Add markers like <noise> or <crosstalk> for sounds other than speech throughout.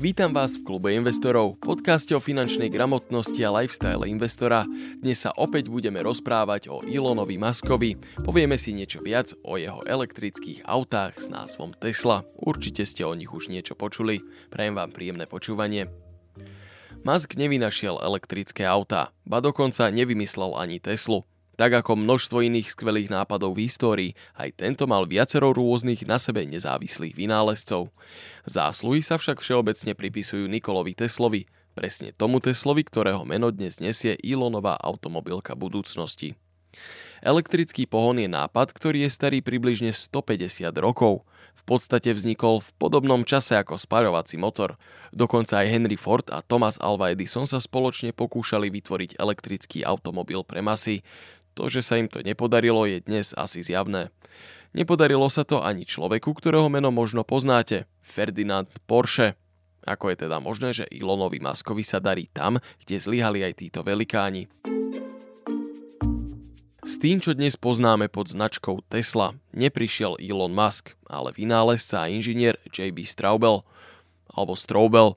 Vítam vás v klube investorov, podcaste o finančnej gramotnosti a lifestyle investora. Dnes sa opäť budeme rozprávať o Elonovi Muskovi. Povieme si niečo viac o jeho elektrických autách s názvom Tesla. Určite ste o nich už niečo počuli. Prajem vám príjemné počúvanie. Musk nevynašiel elektrické autá, ba dokonca nevymyslel ani Teslu. Tak ako množstvo iných skvelých nápadov v histórii, aj tento mal viacero rôznych na sebe nezávislých vynálezcov. Zásluhy sa však všeobecne pripisujú Nikolovi Teslovi, presne tomu Teslovi, ktorého meno dnes nesie Elonová automobilka budúcnosti. Elektrický pohon je nápad, ktorý je starý približne 150 rokov. V podstate vznikol v podobnom čase ako spaľovací motor. Dokonca aj Henry Ford a Thomas Alva Edison sa spoločne pokúšali vytvoriť elektrický automobil pre masy. To, že sa im to nepodarilo, je dnes asi zjavné. Nepodarilo sa to ani človeku, ktorého meno možno poznáte, Ferdinand Porsche. Ako je teda možné, že Elonovi Muskovi sa darí tam, kde zlyhali aj títo velikáni? S tým, čo dnes poznáme pod značkou Tesla, neprišiel Elon Musk, ale vynálezca a inžinier J.B. Straubel, alebo Straubel.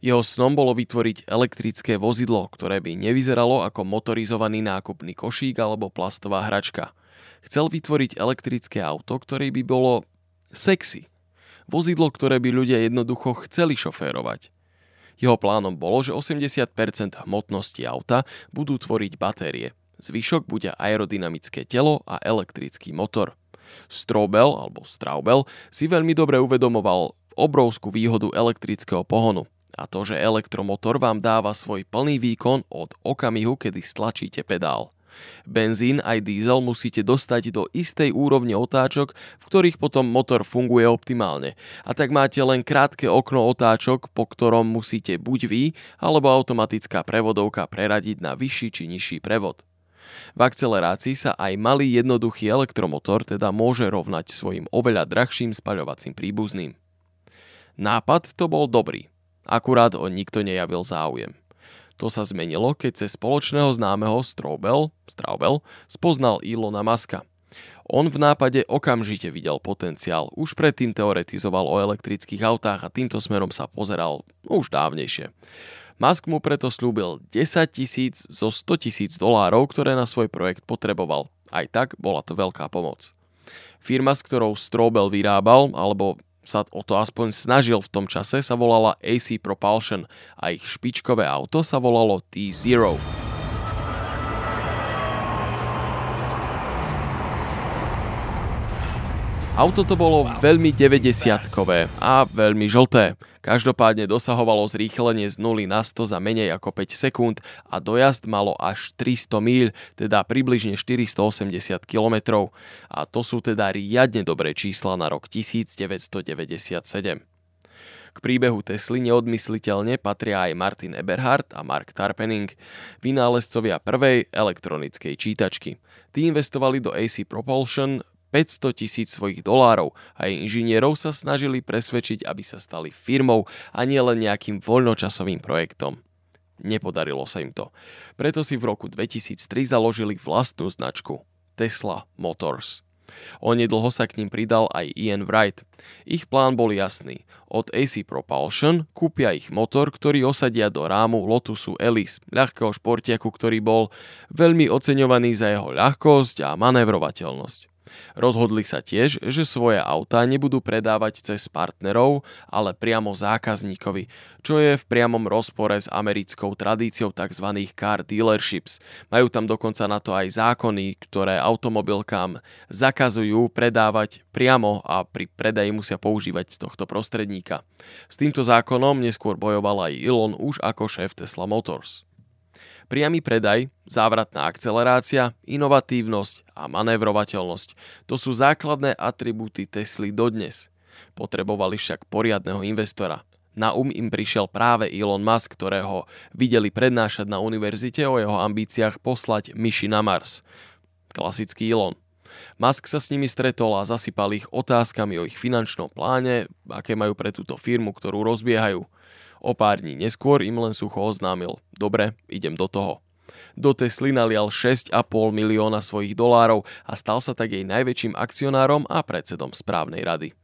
Jeho snom bolo vytvoriť elektrické vozidlo, ktoré by nevyzeralo ako motorizovaný nákupný košík alebo plastová hračka. Chcel vytvoriť elektrické auto, ktoré by bolo sexy. Vozidlo, ktoré by ľudia jednoducho chceli šoférovať. Jeho plánom bolo, že 80% hmotnosti auta budú tvoriť batérie. Zvyšok bude aerodynamické telo a elektrický motor. Strobel alebo Straubel si veľmi dobre uvedomoval obrovskú výhodu elektrického pohonu a to, že elektromotor vám dáva svoj plný výkon od okamihu, kedy stlačíte pedál. Benzín aj diesel musíte dostať do istej úrovne otáčok, v ktorých potom motor funguje optimálne. A tak máte len krátke okno otáčok, po ktorom musíte buď vy, alebo automatická prevodovka preradiť na vyšší či nižší prevod. V akcelerácii sa aj malý jednoduchý elektromotor teda môže rovnať svojim oveľa drahším spaľovacím príbuzným. Nápad to bol dobrý, Akurát o nikto nejavil záujem. To sa zmenilo, keď cez spoločného známeho Straubel, Straubel spoznal Ilona Maska. On v nápade okamžite videl potenciál, už predtým teoretizoval o elektrických autách a týmto smerom sa pozeral už dávnejšie. Musk mu preto slúbil 10 tisíc zo 100 tisíc dolárov, ktoré na svoj projekt potreboval. Aj tak bola to veľká pomoc. Firma, s ktorou Strobel vyrábal, alebo sa o to aspoň snažil v tom čase, sa volala AC Propulsion a ich špičkové auto sa volalo T-Zero. Auto to bolo veľmi 90-kové a veľmi žlté. Každopádne dosahovalo zrýchlenie z 0 na 100 za menej ako 5 sekúnd a dojazd malo až 300 míľ, teda približne 480 km. A to sú teda riadne dobré čísla na rok 1997. K príbehu Tesly neodmysliteľne patria aj Martin Eberhard a Mark Tarpening, vynálezcovia prvej elektronickej čítačky. Tí investovali do AC Propulsion 500 tisíc svojich dolárov a jej inžinierov sa snažili presvedčiť, aby sa stali firmou a nie len nejakým voľnočasovým projektom. Nepodarilo sa im to. Preto si v roku 2003 založili vlastnú značku Tesla Motors. Onedlho sa k ním pridal aj Ian Wright. Ich plán bol jasný. Od AC Propulsion kúpia ich motor, ktorý osadia do rámu Lotusu Elise, ľahkého športiaku, ktorý bol veľmi oceňovaný za jeho ľahkosť a manevrovateľnosť. Rozhodli sa tiež, že svoje autá nebudú predávať cez partnerov, ale priamo zákazníkovi, čo je v priamom rozpore s americkou tradíciou tzv. car dealerships. Majú tam dokonca na to aj zákony, ktoré automobilkám zakazujú predávať priamo a pri predaji musia používať tohto prostredníka. S týmto zákonom neskôr bojoval aj Elon už ako šéf Tesla Motors. Priamy predaj, závratná akcelerácia, inovatívnosť a manévrovateľnosť. To sú základné atribúty Tesly dodnes. Potrebovali však poriadneho investora. Na um im prišiel práve Elon Musk, ktorého videli prednášať na univerzite o jeho ambíciách poslať myši na Mars. Klasický Elon. Musk sa s nimi stretol a zasypal ich otázkami o ich finančnom pláne, aké majú pre túto firmu, ktorú rozbiehajú. O pár dní neskôr im len sucho oznámil, dobre, idem do toho. Do Tesly nalial 6,5 milióna svojich dolárov a stal sa tak jej najväčším akcionárom a predsedom správnej rady.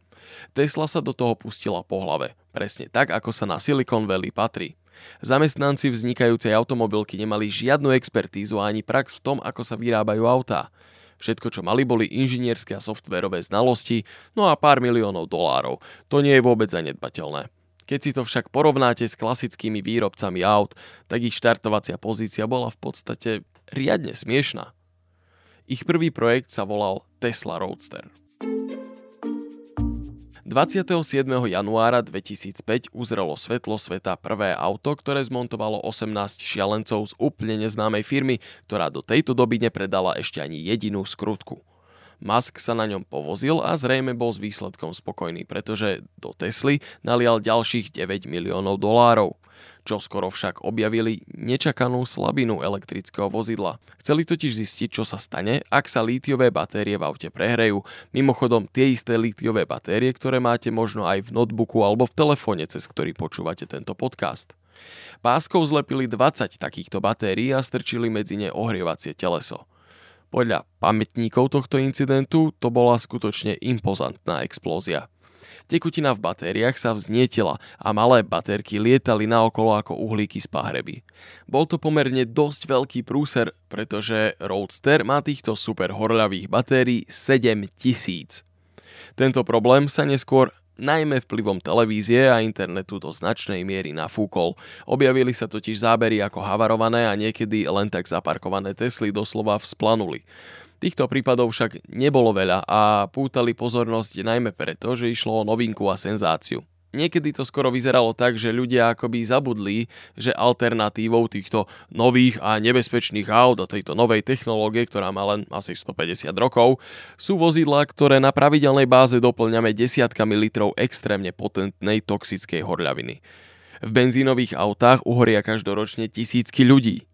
Tesla sa do toho pustila po hlave. Presne tak, ako sa na Silicon Valley patrí. Zamestnanci vznikajúcej automobilky nemali žiadnu expertízu ani prax v tom, ako sa vyrábajú autá. Všetko, čo mali, boli inžinierské a softverové znalosti, no a pár miliónov dolárov. To nie je vôbec zanedbateľné. Keď si to však porovnáte s klasickými výrobcami aut, tak ich štartovacia pozícia bola v podstate riadne smiešná. Ich prvý projekt sa volal Tesla Roadster. 27. januára 2005 uzrelo svetlo sveta prvé auto, ktoré zmontovalo 18 šialencov z úplne neznámej firmy, ktorá do tejto doby nepredala ešte ani jedinú skrutku. Musk sa na ňom povozil a zrejme bol s výsledkom spokojný, pretože do Tesly nalial ďalších 9 miliónov dolárov čo skoro však objavili nečakanú slabinu elektrického vozidla. Chceli totiž zistiť, čo sa stane, ak sa lítiové batérie v aute prehrejú. Mimochodom, tie isté lítiové batérie, ktoré máte možno aj v notebooku alebo v telefóne, cez ktorý počúvate tento podcast. Páskou zlepili 20 takýchto batérií a strčili medzi ne ohrievacie teleso. Podľa pamätníkov tohto incidentu to bola skutočne impozantná explózia. Tekutina v batériách sa vznietila a malé baterky lietali naokolo ako uhlíky z pahreby. Bol to pomerne dosť veľký prúser, pretože Roadster má týchto super horľavých batérií 7000. Tento problém sa neskôr najmä vplyvom televízie a internetu do značnej miery nafúkol. Objavili sa totiž zábery ako havarované a niekedy len tak zaparkované Tesly doslova vzplanuli. Týchto prípadov však nebolo veľa a pútali pozornosť najmä preto, že išlo o novinku a senzáciu. Niekedy to skoro vyzeralo tak, že ľudia akoby zabudli, že alternatívou týchto nových a nebezpečných aut a tejto novej technológie, ktorá má len asi 150 rokov, sú vozidlá, ktoré na pravidelnej báze doplňame desiatkami litrov extrémne potentnej toxickej horľaviny. V benzínových autách uhoria každoročne tisícky ľudí.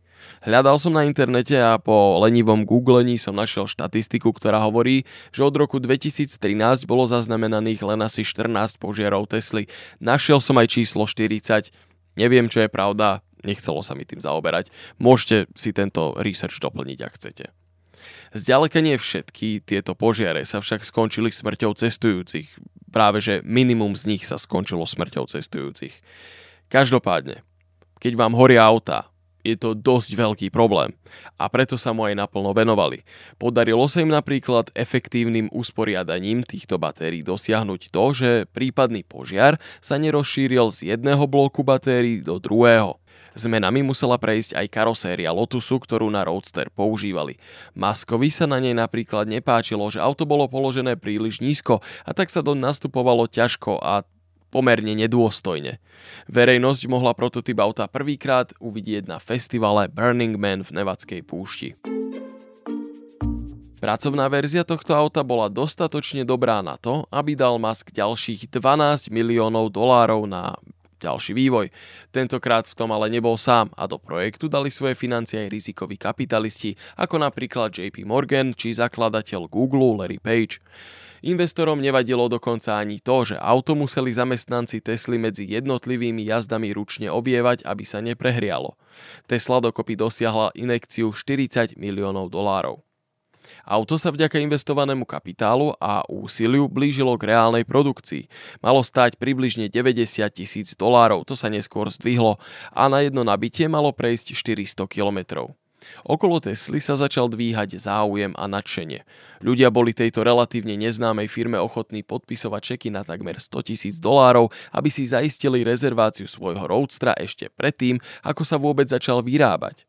Hľadal som na internete a po lenivom googlení som našiel štatistiku, ktorá hovorí, že od roku 2013 bolo zaznamenaných len asi 14 požiarov Tesly. Našiel som aj číslo 40. Neviem, čo je pravda, nechcelo sa mi tým zaoberať. Môžete si tento research doplniť, ak chcete. Zďaleka nie všetky tieto požiare sa však skončili smrťou cestujúcich. Práve že minimum z nich sa skončilo smrťou cestujúcich. Každopádne, keď vám horia auta, je to dosť veľký problém a preto sa mu aj naplno venovali. Podarilo sa im napríklad efektívnym usporiadaním týchto batérií dosiahnuť to, že prípadný požiar sa nerozšíril z jedného bloku batérií do druhého. Zmenami musela prejsť aj karoséria Lotusu, ktorú na Roadster používali. Maskovi sa na nej napríklad nepáčilo, že auto bolo položené príliš nízko a tak sa do nastupovalo ťažko a pomerne nedôstojne. Verejnosť mohla prototyp auta prvýkrát uvidieť na festivale Burning Man v Nevadskej púšti. Pracovná verzia tohto auta bola dostatočne dobrá na to, aby dal Musk ďalších 12 miliónov dolárov na ďalší vývoj. Tentokrát v tom ale nebol sám a do projektu dali svoje financie aj rizikoví kapitalisti, ako napríklad JP Morgan či zakladateľ Google Larry Page. Investorom nevadilo dokonca ani to, že auto museli zamestnanci Tesly medzi jednotlivými jazdami ručne obievať, aby sa neprehrialo. Tesla dokopy dosiahla inekciu 40 miliónov dolárov. Auto sa vďaka investovanému kapitálu a úsiliu blížilo k reálnej produkcii. Malo stáť približne 90 tisíc dolárov, to sa neskôr zdvihlo a na jedno nabitie malo prejsť 400 kilometrov. Okolo Tesly sa začal dvíhať záujem a nadšenie. Ľudia boli tejto relatívne neznámej firme ochotní podpisovať čeky na takmer 100 tisíc dolárov, aby si zaistili rezerváciu svojho Roadstra ešte predtým, ako sa vôbec začal vyrábať.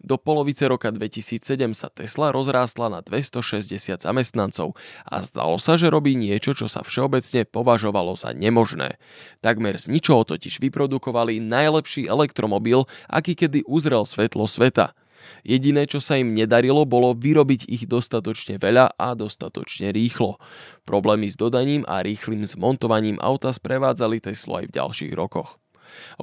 Do polovice roka 2007 sa Tesla rozrástla na 260 zamestnancov a zdalo sa, že robí niečo, čo sa všeobecne považovalo za nemožné. Takmer z ničoho totiž vyprodukovali najlepší elektromobil, aký kedy uzrel svetlo sveta – Jediné, čo sa im nedarilo, bolo vyrobiť ich dostatočne veľa a dostatočne rýchlo. Problémy s dodaním a rýchlým zmontovaním auta sprevádzali Teslu aj v ďalších rokoch.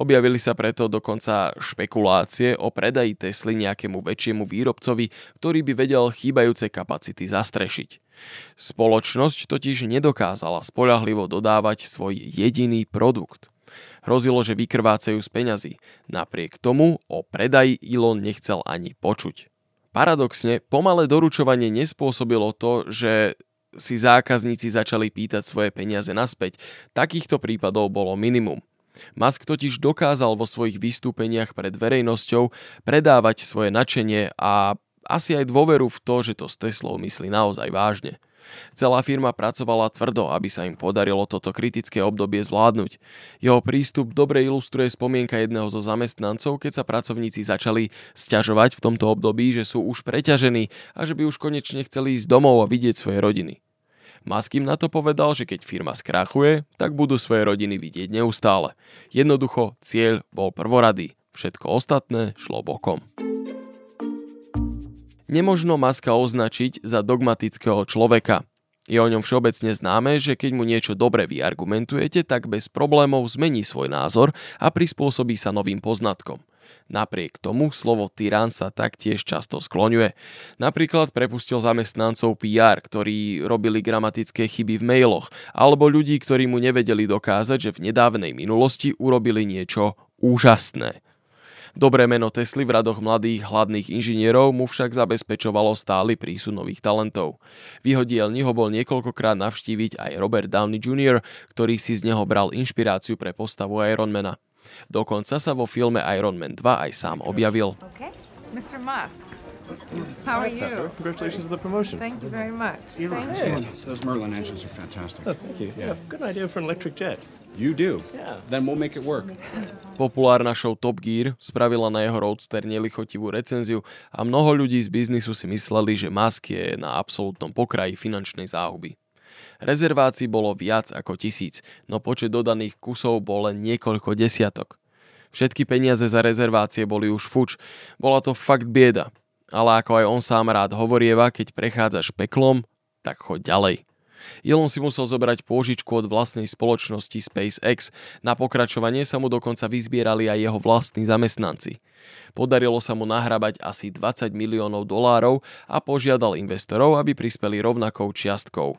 Objavili sa preto dokonca špekulácie o predaji Tesly nejakému väčšiemu výrobcovi, ktorý by vedel chýbajúce kapacity zastrešiť. Spoločnosť totiž nedokázala spolahlivo dodávať svoj jediný produkt. Hrozilo, že vykrvácajú z peňazí. Napriek tomu o predaji Elon nechcel ani počuť. Paradoxne, pomalé doručovanie nespôsobilo to, že si zákazníci začali pýtať svoje peniaze naspäť. Takýchto prípadov bolo minimum. Musk totiž dokázal vo svojich vystúpeniach pred verejnosťou predávať svoje načenie a asi aj dôveru v to, že to s Teslou myslí naozaj vážne. Celá firma pracovala tvrdo, aby sa im podarilo toto kritické obdobie zvládnuť. Jeho prístup dobre ilustruje spomienka jedného zo zamestnancov, keď sa pracovníci začali sťažovať v tomto období, že sú už preťažení a že by už konečne chceli ísť domov a vidieť svoje rodiny. Musk im na to povedal, že keď firma skrachuje, tak budú svoje rodiny vidieť neustále. Jednoducho, cieľ bol prvoradý. Všetko ostatné šlo bokom. Nemožno Maska označiť za dogmatického človeka. Je o ňom všeobecne známe, že keď mu niečo dobre vyargumentujete, tak bez problémov zmení svoj názor a prispôsobí sa novým poznatkom. Napriek tomu slovo tyran sa taktiež často skloňuje. Napríklad prepustil zamestnancov PR, ktorí robili gramatické chyby v mailoch, alebo ľudí, ktorí mu nevedeli dokázať, že v nedávnej minulosti urobili niečo úžasné. Dobré meno Tesly v radoch mladých hladných inžinierov mu však zabezpečovalo stály prísun nových talentov. V jeho dielni ho bol niekoľkokrát navštíviť aj Robert Downey Jr., ktorý si z neho bral inšpiráciu pre postavu Ironmana. Dokonca sa vo filme Iron Man 2 aj sám objavil. Okay. Mr. Musk, How are you? Congratulations on the promotion. Thank you very much. You're thank you. Those Merlin engines are fantastic. Oh, thank you. Yeah. Good idea for an electric jet. You do? Yeah. Then we'll make it work. Populárna show Top Gear spravila na jeho roadster nelichotivú recenziu a mnoho ľudí z biznisu si mysleli, že Musk je na absolútnom pokraji finančnej záhuby. Rezervácií bolo viac ako tisíc, no počet dodaných kusov bol len niekoľko desiatok. Všetky peniaze za rezervácie boli už fuč. Bola to fakt bieda. Ale ako aj on sám rád hovorieva, keď prechádzaš peklom, tak choď ďalej. Elon si musel zobrať pôžičku od vlastnej spoločnosti SpaceX. Na pokračovanie sa mu dokonca vyzbierali aj jeho vlastní zamestnanci. Podarilo sa mu nahrabať asi 20 miliónov dolárov a požiadal investorov, aby prispeli rovnakou čiastkou.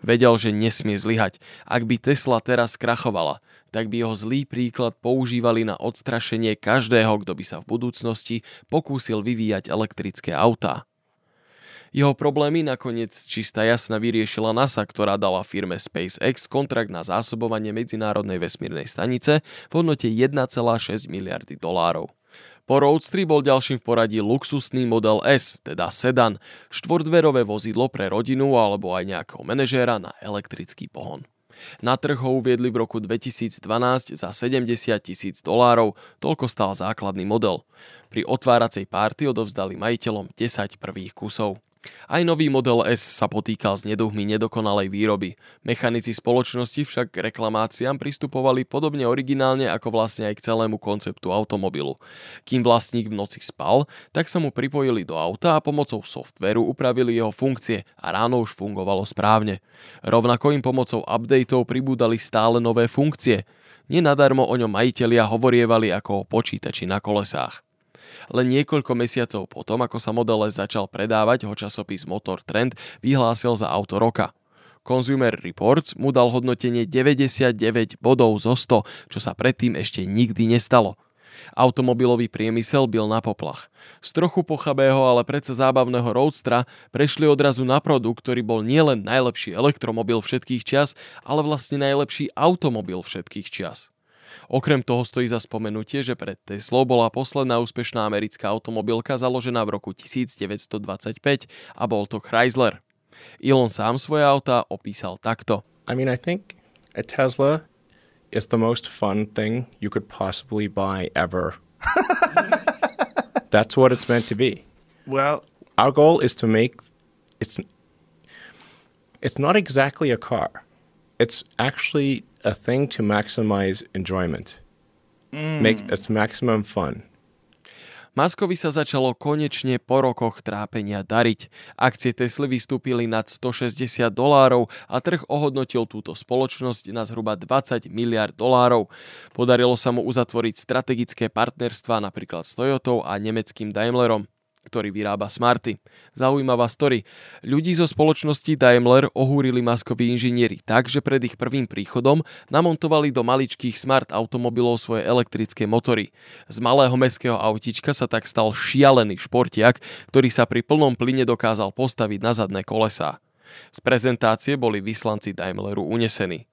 Vedel, že nesmie zlyhať. Ak by Tesla teraz krachovala, tak by jeho zlý príklad používali na odstrašenie každého, kto by sa v budúcnosti pokúsil vyvíjať elektrické autá. Jeho problémy nakoniec čistá jasna vyriešila NASA, ktorá dala firme SpaceX kontrakt na zásobovanie medzinárodnej vesmírnej stanice v hodnote 1,6 miliardy dolárov. Po Roadstri bol ďalším v poradí luxusný model S, teda sedan, štvordverové vozidlo pre rodinu alebo aj nejakého manažéra na elektrický pohon. Na trh ho uviedli v roku 2012 za 70 tisíc dolárov, toľko stál základný model. Pri otváracej párty odovzdali majiteľom 10 prvých kusov. Aj nový model S sa potýkal s neduhmi nedokonalej výroby. Mechanici spoločnosti však k reklamáciám pristupovali podobne originálne ako vlastne aj k celému konceptu automobilu. Kým vlastník v noci spal, tak sa mu pripojili do auta a pomocou softveru upravili jeho funkcie a ráno už fungovalo správne. Rovnako im pomocou updateov pribúdali stále nové funkcie. Nenadarmo o ňom majitelia hovorievali ako o počítači na kolesách. Len niekoľko mesiacov potom, ako sa Model S začal predávať, ho časopis Motor Trend vyhlásil za auto roka. Consumer Reports mu dal hodnotenie 99 bodov zo 100, čo sa predtým ešte nikdy nestalo. Automobilový priemysel byl na poplach. Z trochu pochabého, ale predsa zábavného Roadstra prešli odrazu na produkt, ktorý bol nielen najlepší elektromobil všetkých čias, ale vlastne najlepší automobil všetkých čias. Okrem toho stojí za spomenutie, že pred Teslou bola posledná úspešná americká automobilka založená v roku 1925 a bol to Chrysler. Elon sám svoje auta opísal takto. I mean, I think a Tesla is the most fun thing you could possibly buy ever. <laughs> That's what it's meant to be. Well, our goal is to make it's it's not exactly a car. It's actually a thing to maximize enjoyment. Mm. Make it maximum fun. Maskovi sa začalo konečne po rokoch trápenia dariť. Akcie Tesly vystúpili nad 160 dolárov a trh ohodnotil túto spoločnosť na zhruba 20 miliard dolárov. Podarilo sa mu uzatvoriť strategické partnerstva napríklad s Toyotou a nemeckým Daimlerom ktorý vyrába Smarty. Zaujímavá story. Ľudí zo spoločnosti Daimler ohúrili maskoví inžinieri tak, že pred ich prvým príchodom namontovali do maličkých smart automobilov svoje elektrické motory. Z malého mestského autička sa tak stal šialený športiak, ktorý sa pri plnom plyne dokázal postaviť na zadné kolesá. Z prezentácie boli vyslanci Daimleru unesení.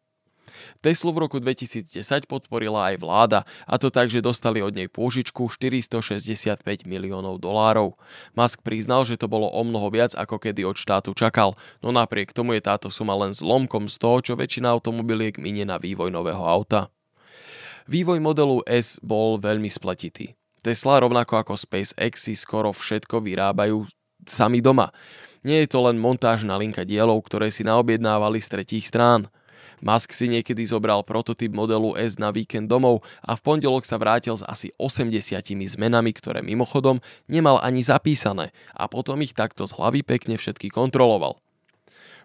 Teslu v roku 2010 podporila aj vláda, a to tak, že dostali od nej pôžičku 465 miliónov dolárov. Musk priznal, že to bolo o mnoho viac, ako kedy od štátu čakal, no napriek tomu je táto suma len zlomkom z toho, čo väčšina automobiliek minie na vývoj nového auta. Vývoj modelu S bol veľmi spletitý. Tesla rovnako ako SpaceX si skoro všetko vyrábajú sami doma. Nie je to len montážna linka dielov, ktoré si naobjednávali z tretích strán. Musk si niekedy zobral prototyp modelu S na víkend domov a v pondelok sa vrátil s asi 80 zmenami, ktoré mimochodom nemal ani zapísané a potom ich takto z hlavy pekne všetky kontroloval.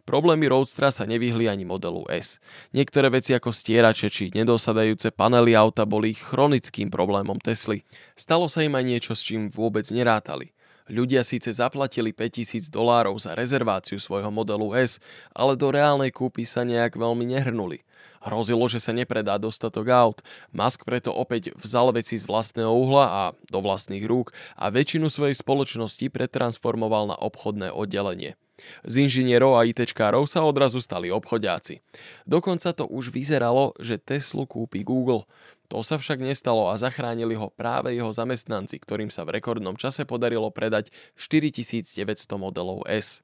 Problémy Roadstra sa nevyhli ani modelu S. Niektoré veci ako stierače či nedosadajúce panely auta boli chronickým problémom Tesly. Stalo sa im aj niečo, s čím vôbec nerátali. Ľudia síce zaplatili 5000 dolárov za rezerváciu svojho modelu S, ale do reálnej kúpy sa nejak veľmi nehrnuli. Hrozilo, že sa nepredá dostatok aut. Musk preto opäť vzal veci z vlastného uhla a do vlastných rúk a väčšinu svojej spoločnosti pretransformoval na obchodné oddelenie. Z inžinierov a ITčkárov sa odrazu stali obchodiaci. Dokonca to už vyzeralo, že Teslu kúpi Google. To sa však nestalo a zachránili ho práve jeho zamestnanci, ktorým sa v rekordnom čase podarilo predať 4900 modelov S.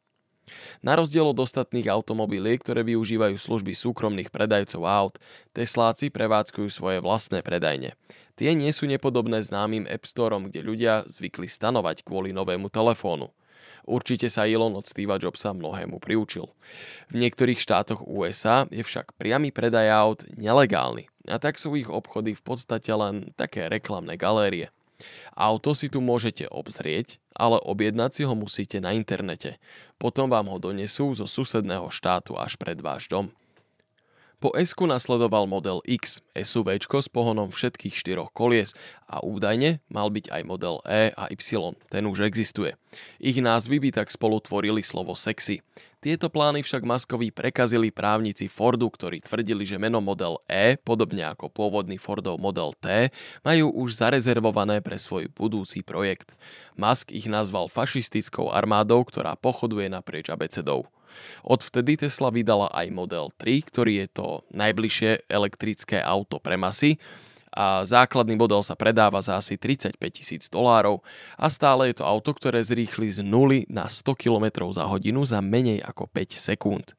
Na rozdiel od ostatných automobiliek, ktoré využívajú služby súkromných predajcov aut, Tesláci prevádzkujú svoje vlastné predajne. Tie nie sú nepodobné známym App Storeom, kde ľudia zvykli stanovať kvôli novému telefónu. Určite sa Elon od Steva Jobsa mnohému priučil. V niektorých štátoch USA je však priamy predaj aut nelegálny a tak sú ich obchody v podstate len také reklamné galérie. Auto si tu môžete obzrieť, ale objednať si ho musíte na internete. Potom vám ho donesú zo susedného štátu až pred váš dom. Po s nasledoval model X, SUV s pohonom všetkých štyroch kolies a údajne mal byť aj model E a Y, ten už existuje. Ich názvy by tak spolu tvorili slovo sexy. Tieto plány však Maskovi prekazili právnici Fordu, ktorí tvrdili, že meno model E, podobne ako pôvodný Fordov model T, majú už zarezervované pre svoj budúci projekt. Musk ich nazval fašistickou armádou, ktorá pochoduje naprieč abecedou. Odvtedy Tesla vydala aj Model 3, ktorý je to najbližšie elektrické auto pre masy a základný model sa predáva za asi 35 tisíc dolárov a stále je to auto, ktoré zrýchli z 0 na 100 km za hodinu za menej ako 5 sekúnd.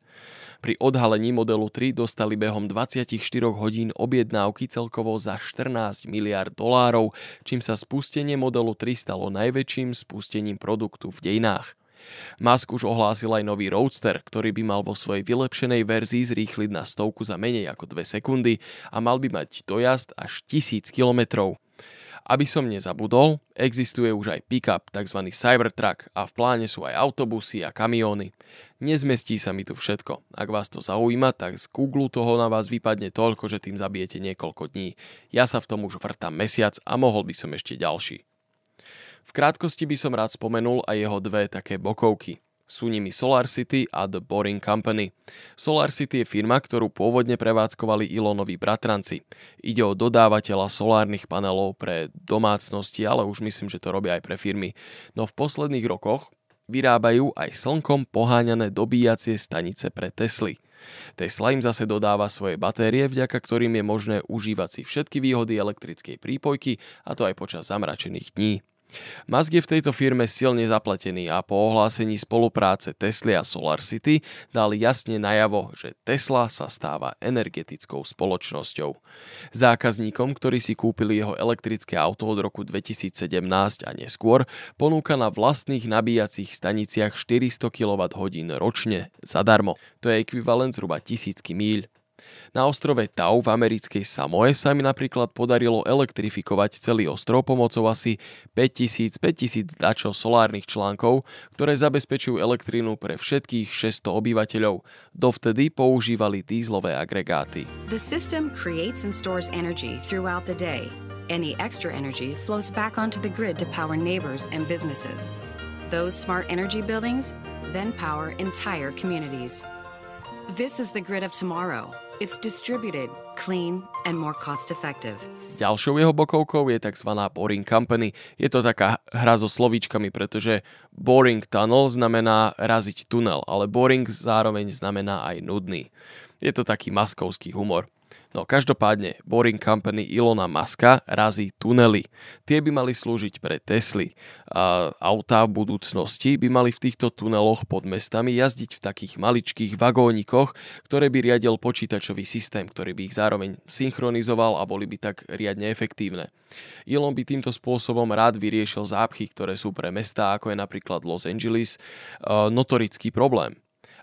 Pri odhalení modelu 3 dostali behom 24 hodín objednávky celkovo za 14 miliard dolárov, čím sa spustenie modelu 3 stalo najväčším spustením produktu v dejinách. Musk už ohlásil aj nový Roadster, ktorý by mal vo svojej vylepšenej verzii zrýchliť na stovku za menej ako 2 sekundy a mal by mať dojazd až 1000 kilometrov. Aby som nezabudol, existuje už aj pick-up, tzv. Cybertruck a v pláne sú aj autobusy a kamióny. Nezmestí sa mi tu všetko. Ak vás to zaujíma, tak z Google toho na vás vypadne toľko, že tým zabijete niekoľko dní. Ja sa v tom už vrtám mesiac a mohol by som ešte ďalší. V krátkosti by som rád spomenul aj jeho dve také bokovky. Sú nimi Solar City a The Boring Company. Solar City je firma, ktorú pôvodne prevádzkovali Elonovi bratranci. Ide o dodávateľa solárnych panelov pre domácnosti, ale už myslím, že to robia aj pre firmy. No v posledných rokoch vyrábajú aj slnkom poháňané dobíjacie stanice pre Tesly. Tesla im zase dodáva svoje batérie, vďaka ktorým je možné užívať si všetky výhody elektrickej prípojky, a to aj počas zamračených dní. Musk je v tejto firme silne zapletený a po ohlásení spolupráce Tesla a Solar City dal jasne najavo, že Tesla sa stáva energetickou spoločnosťou. Zákazníkom, ktorí si kúpili jeho elektrické auto od roku 2017 a neskôr, ponúka na vlastných nabíjacích staniciach 400 kWh ročne zadarmo. To je ekvivalent zhruba tisícky míľ. Na ostrove Tau v americkej Samoe sa mi napríklad podarilo elektrifikovať celý ostrov pomocou asi 5000-5000 dačo solárnych článkov, ktoré zabezpečujú elektrínu pre všetkých 600 obyvateľov. Dovtedy používali dízlové agregáty. The system creates and stores energy throughout the day. Any extra energy flows back onto the grid to power neighbors and businesses. Those smart energy buildings then power entire communities. This is the grid of tomorrow. It's distributed, clean and more cost effective. Ďalšou jeho bokovkou je tzv. Boring Company. Je to taká hra so slovíčkami, pretože boring tunnel znamená raziť tunel, ale boring zároveň znamená aj nudný. Je to taký maskovský humor. No každopádne, Boring Company Ilona Maska razí tunely. Tie by mali slúžiť pre Tesly. A autá v budúcnosti by mali v týchto tuneloch pod mestami jazdiť v takých maličkých vagónikoch, ktoré by riadil počítačový systém, ktorý by ich zároveň synchronizoval a boli by tak riadne efektívne. Elon by týmto spôsobom rád vyriešil zápchy, ktoré sú pre mestá, ako je napríklad Los Angeles, notorický problém.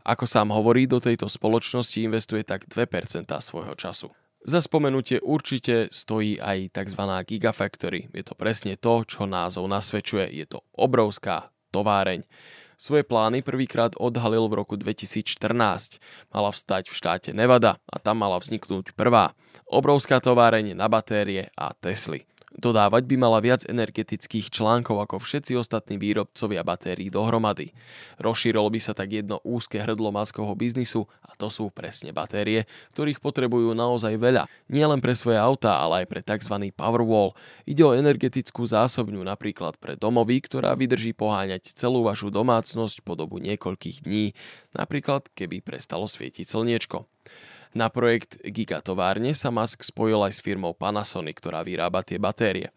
Ako sám hovorí, do tejto spoločnosti investuje tak 2% svojho času. Za spomenutie určite stojí aj tzv. Gigafactory. Je to presne to, čo názov nasvedčuje. Je to obrovská továreň. Svoje plány prvýkrát odhalil v roku 2014. Mala vstať v štáte Nevada a tam mala vzniknúť prvá. Obrovská továreň na batérie a Tesly. Dodávať by mala viac energetických článkov ako všetci ostatní výrobcovia batérií dohromady. Rozšírilo by sa tak jedno úzke hrdlo maskovho biznisu a to sú presne batérie, ktorých potrebujú naozaj veľa. Nie len pre svoje autá, ale aj pre tzv. Powerwall. Ide o energetickú zásobňu napríklad pre domovy, ktorá vydrží poháňať celú vašu domácnosť po dobu niekoľkých dní, napríklad keby prestalo svietiť slniečko. Na projekt Gigatovárne sa Musk spojil aj s firmou Panasonic, ktorá vyrába tie batérie.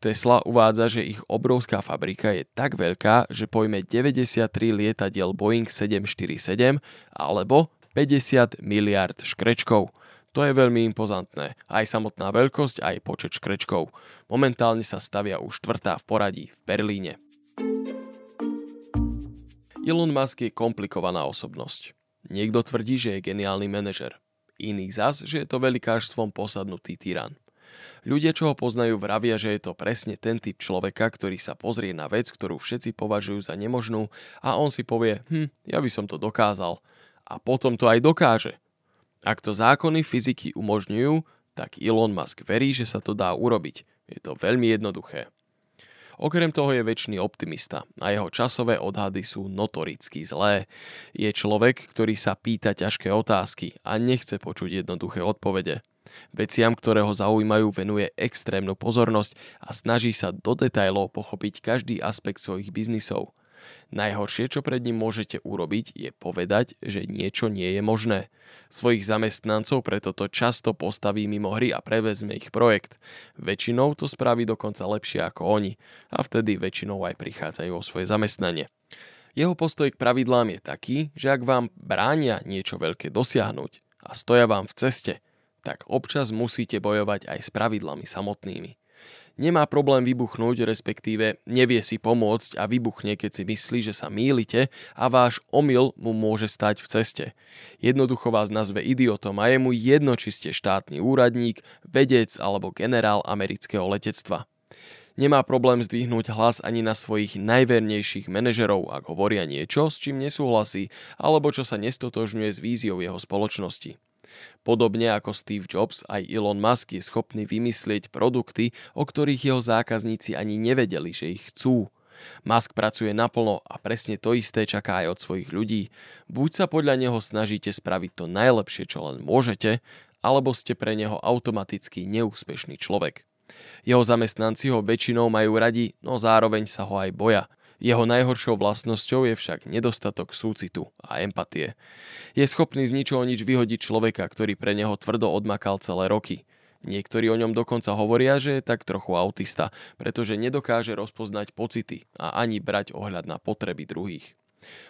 Tesla uvádza, že ich obrovská fabrika je tak veľká, že pojme 93 lietadiel Boeing 747 alebo 50 miliard škrečkov. To je veľmi impozantné. Aj samotná veľkosť, aj počet škrečkov. Momentálne sa stavia už štvrtá v poradí v Berlíne. Elon Musk je komplikovaná osobnosť. Niekto tvrdí, že je geniálny manažer iných zas, že je to veľkážstvom posadnutý tyran. Ľudia, čo ho poznajú, vravia, že je to presne ten typ človeka, ktorý sa pozrie na vec, ktorú všetci považujú za nemožnú a on si povie, hm, ja by som to dokázal. A potom to aj dokáže. Ak to zákony fyziky umožňujú, tak Elon Musk verí, že sa to dá urobiť. Je to veľmi jednoduché. Okrem toho je väčší optimista a jeho časové odhady sú notoricky zlé. Je človek, ktorý sa pýta ťažké otázky a nechce počuť jednoduché odpovede. Veciam, ktoré ho zaujímajú, venuje extrémnu pozornosť a snaží sa do detajlov pochopiť každý aspekt svojich biznisov. Najhoršie, čo pred ním môžete urobiť, je povedať, že niečo nie je možné. Svojich zamestnancov preto to často postaví mimo hry a prevezme ich projekt. Väčšinou to spraví dokonca lepšie ako oni a vtedy väčšinou aj prichádzajú o svoje zamestnanie. Jeho postoj k pravidlám je taký, že ak vám bránia niečo veľké dosiahnuť a stoja vám v ceste, tak občas musíte bojovať aj s pravidlami samotnými nemá problém vybuchnúť, respektíve nevie si pomôcť a vybuchne, keď si myslí, že sa mýlite a váš omyl mu môže stať v ceste. Jednoducho vás nazve idiotom a je mu jedno, či ste štátny úradník, vedec alebo generál amerického letectva. Nemá problém zdvihnúť hlas ani na svojich najvernejších manažerov, ak hovoria niečo, s čím nesúhlasí, alebo čo sa nestotožňuje s víziou jeho spoločnosti. Podobne ako Steve Jobs, aj Elon Musk je schopný vymyslieť produkty, o ktorých jeho zákazníci ani nevedeli, že ich chcú. Musk pracuje naplno a presne to isté čaká aj od svojich ľudí. Buď sa podľa neho snažíte spraviť to najlepšie, čo len môžete, alebo ste pre neho automaticky neúspešný človek. Jeho zamestnanci ho väčšinou majú radi, no zároveň sa ho aj boja. Jeho najhoršou vlastnosťou je však nedostatok súcitu a empatie. Je schopný z ničoho nič vyhodiť človeka, ktorý pre neho tvrdo odmakal celé roky. Niektorí o ňom dokonca hovoria, že je tak trochu autista, pretože nedokáže rozpoznať pocity a ani brať ohľad na potreby druhých.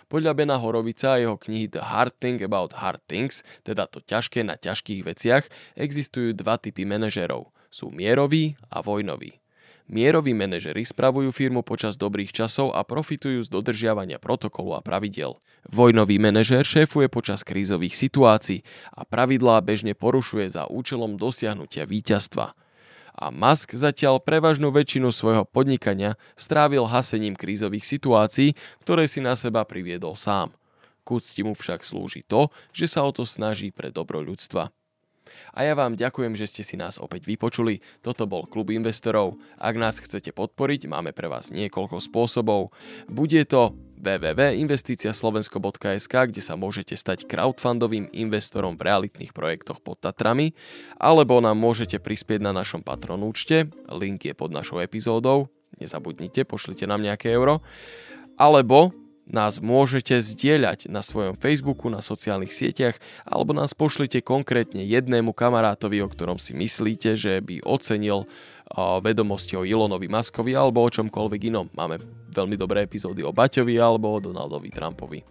Podľa Bena Horovica a jeho knihy The Hard Thing About Hard Things, teda to ťažké na ťažkých veciach, existujú dva typy manažerov. Sú mieroví a vojnoví. Mieroví manažery spravujú firmu počas dobrých časov a profitujú z dodržiavania protokolu a pravidel. Vojnový manažer šéfuje počas krízových situácií a pravidlá bežne porušuje za účelom dosiahnutia víťazstva. A Musk zatiaľ prevažnú väčšinu svojho podnikania strávil hasením krízových situácií, ktoré si na seba priviedol sám. K mu však slúži to, že sa o to snaží pre dobro ľudstva. A ja vám ďakujem, že ste si nás opäť vypočuli. Toto bol Klub investorov. Ak nás chcete podporiť, máme pre vás niekoľko spôsobov. Bude to www.investiciaslovensko.sk, kde sa môžete stať crowdfundovým investorom v realitných projektoch pod Tatrami, alebo nám môžete prispieť na našom patron účte, link je pod našou epizódou, nezabudnite, pošlite nám nejaké euro, alebo nás môžete zdieľať na svojom Facebooku, na sociálnych sieťach alebo nás pošlite konkrétne jednému kamarátovi, o ktorom si myslíte, že by ocenil vedomosti o Elonovi Maskovi alebo o čomkoľvek inom. Máme veľmi dobré epizódy o Baťovi alebo o Donaldovi Trumpovi.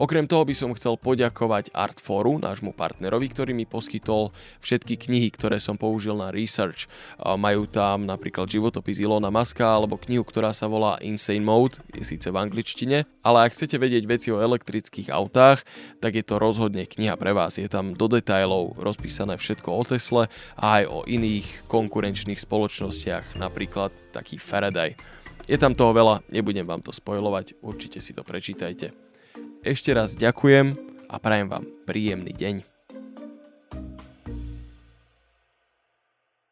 Okrem toho by som chcel poďakovať Artforu, nášmu partnerovi, ktorý mi poskytol všetky knihy, ktoré som použil na research. Majú tam napríklad životopis Ilona Maska alebo knihu, ktorá sa volá Insane Mode, je síce v angličtine, ale ak chcete vedieť veci o elektrických autách, tak je to rozhodne kniha pre vás. Je tam do detajlov rozpísané všetko o Tesle a aj o iných konkurenčných spoločnostiach, napríklad taký Faraday. Je tam toho veľa, nebudem vám to spojovať, určite si to prečítajte. Ešte raz ďakujem a prajem vám príjemný deň.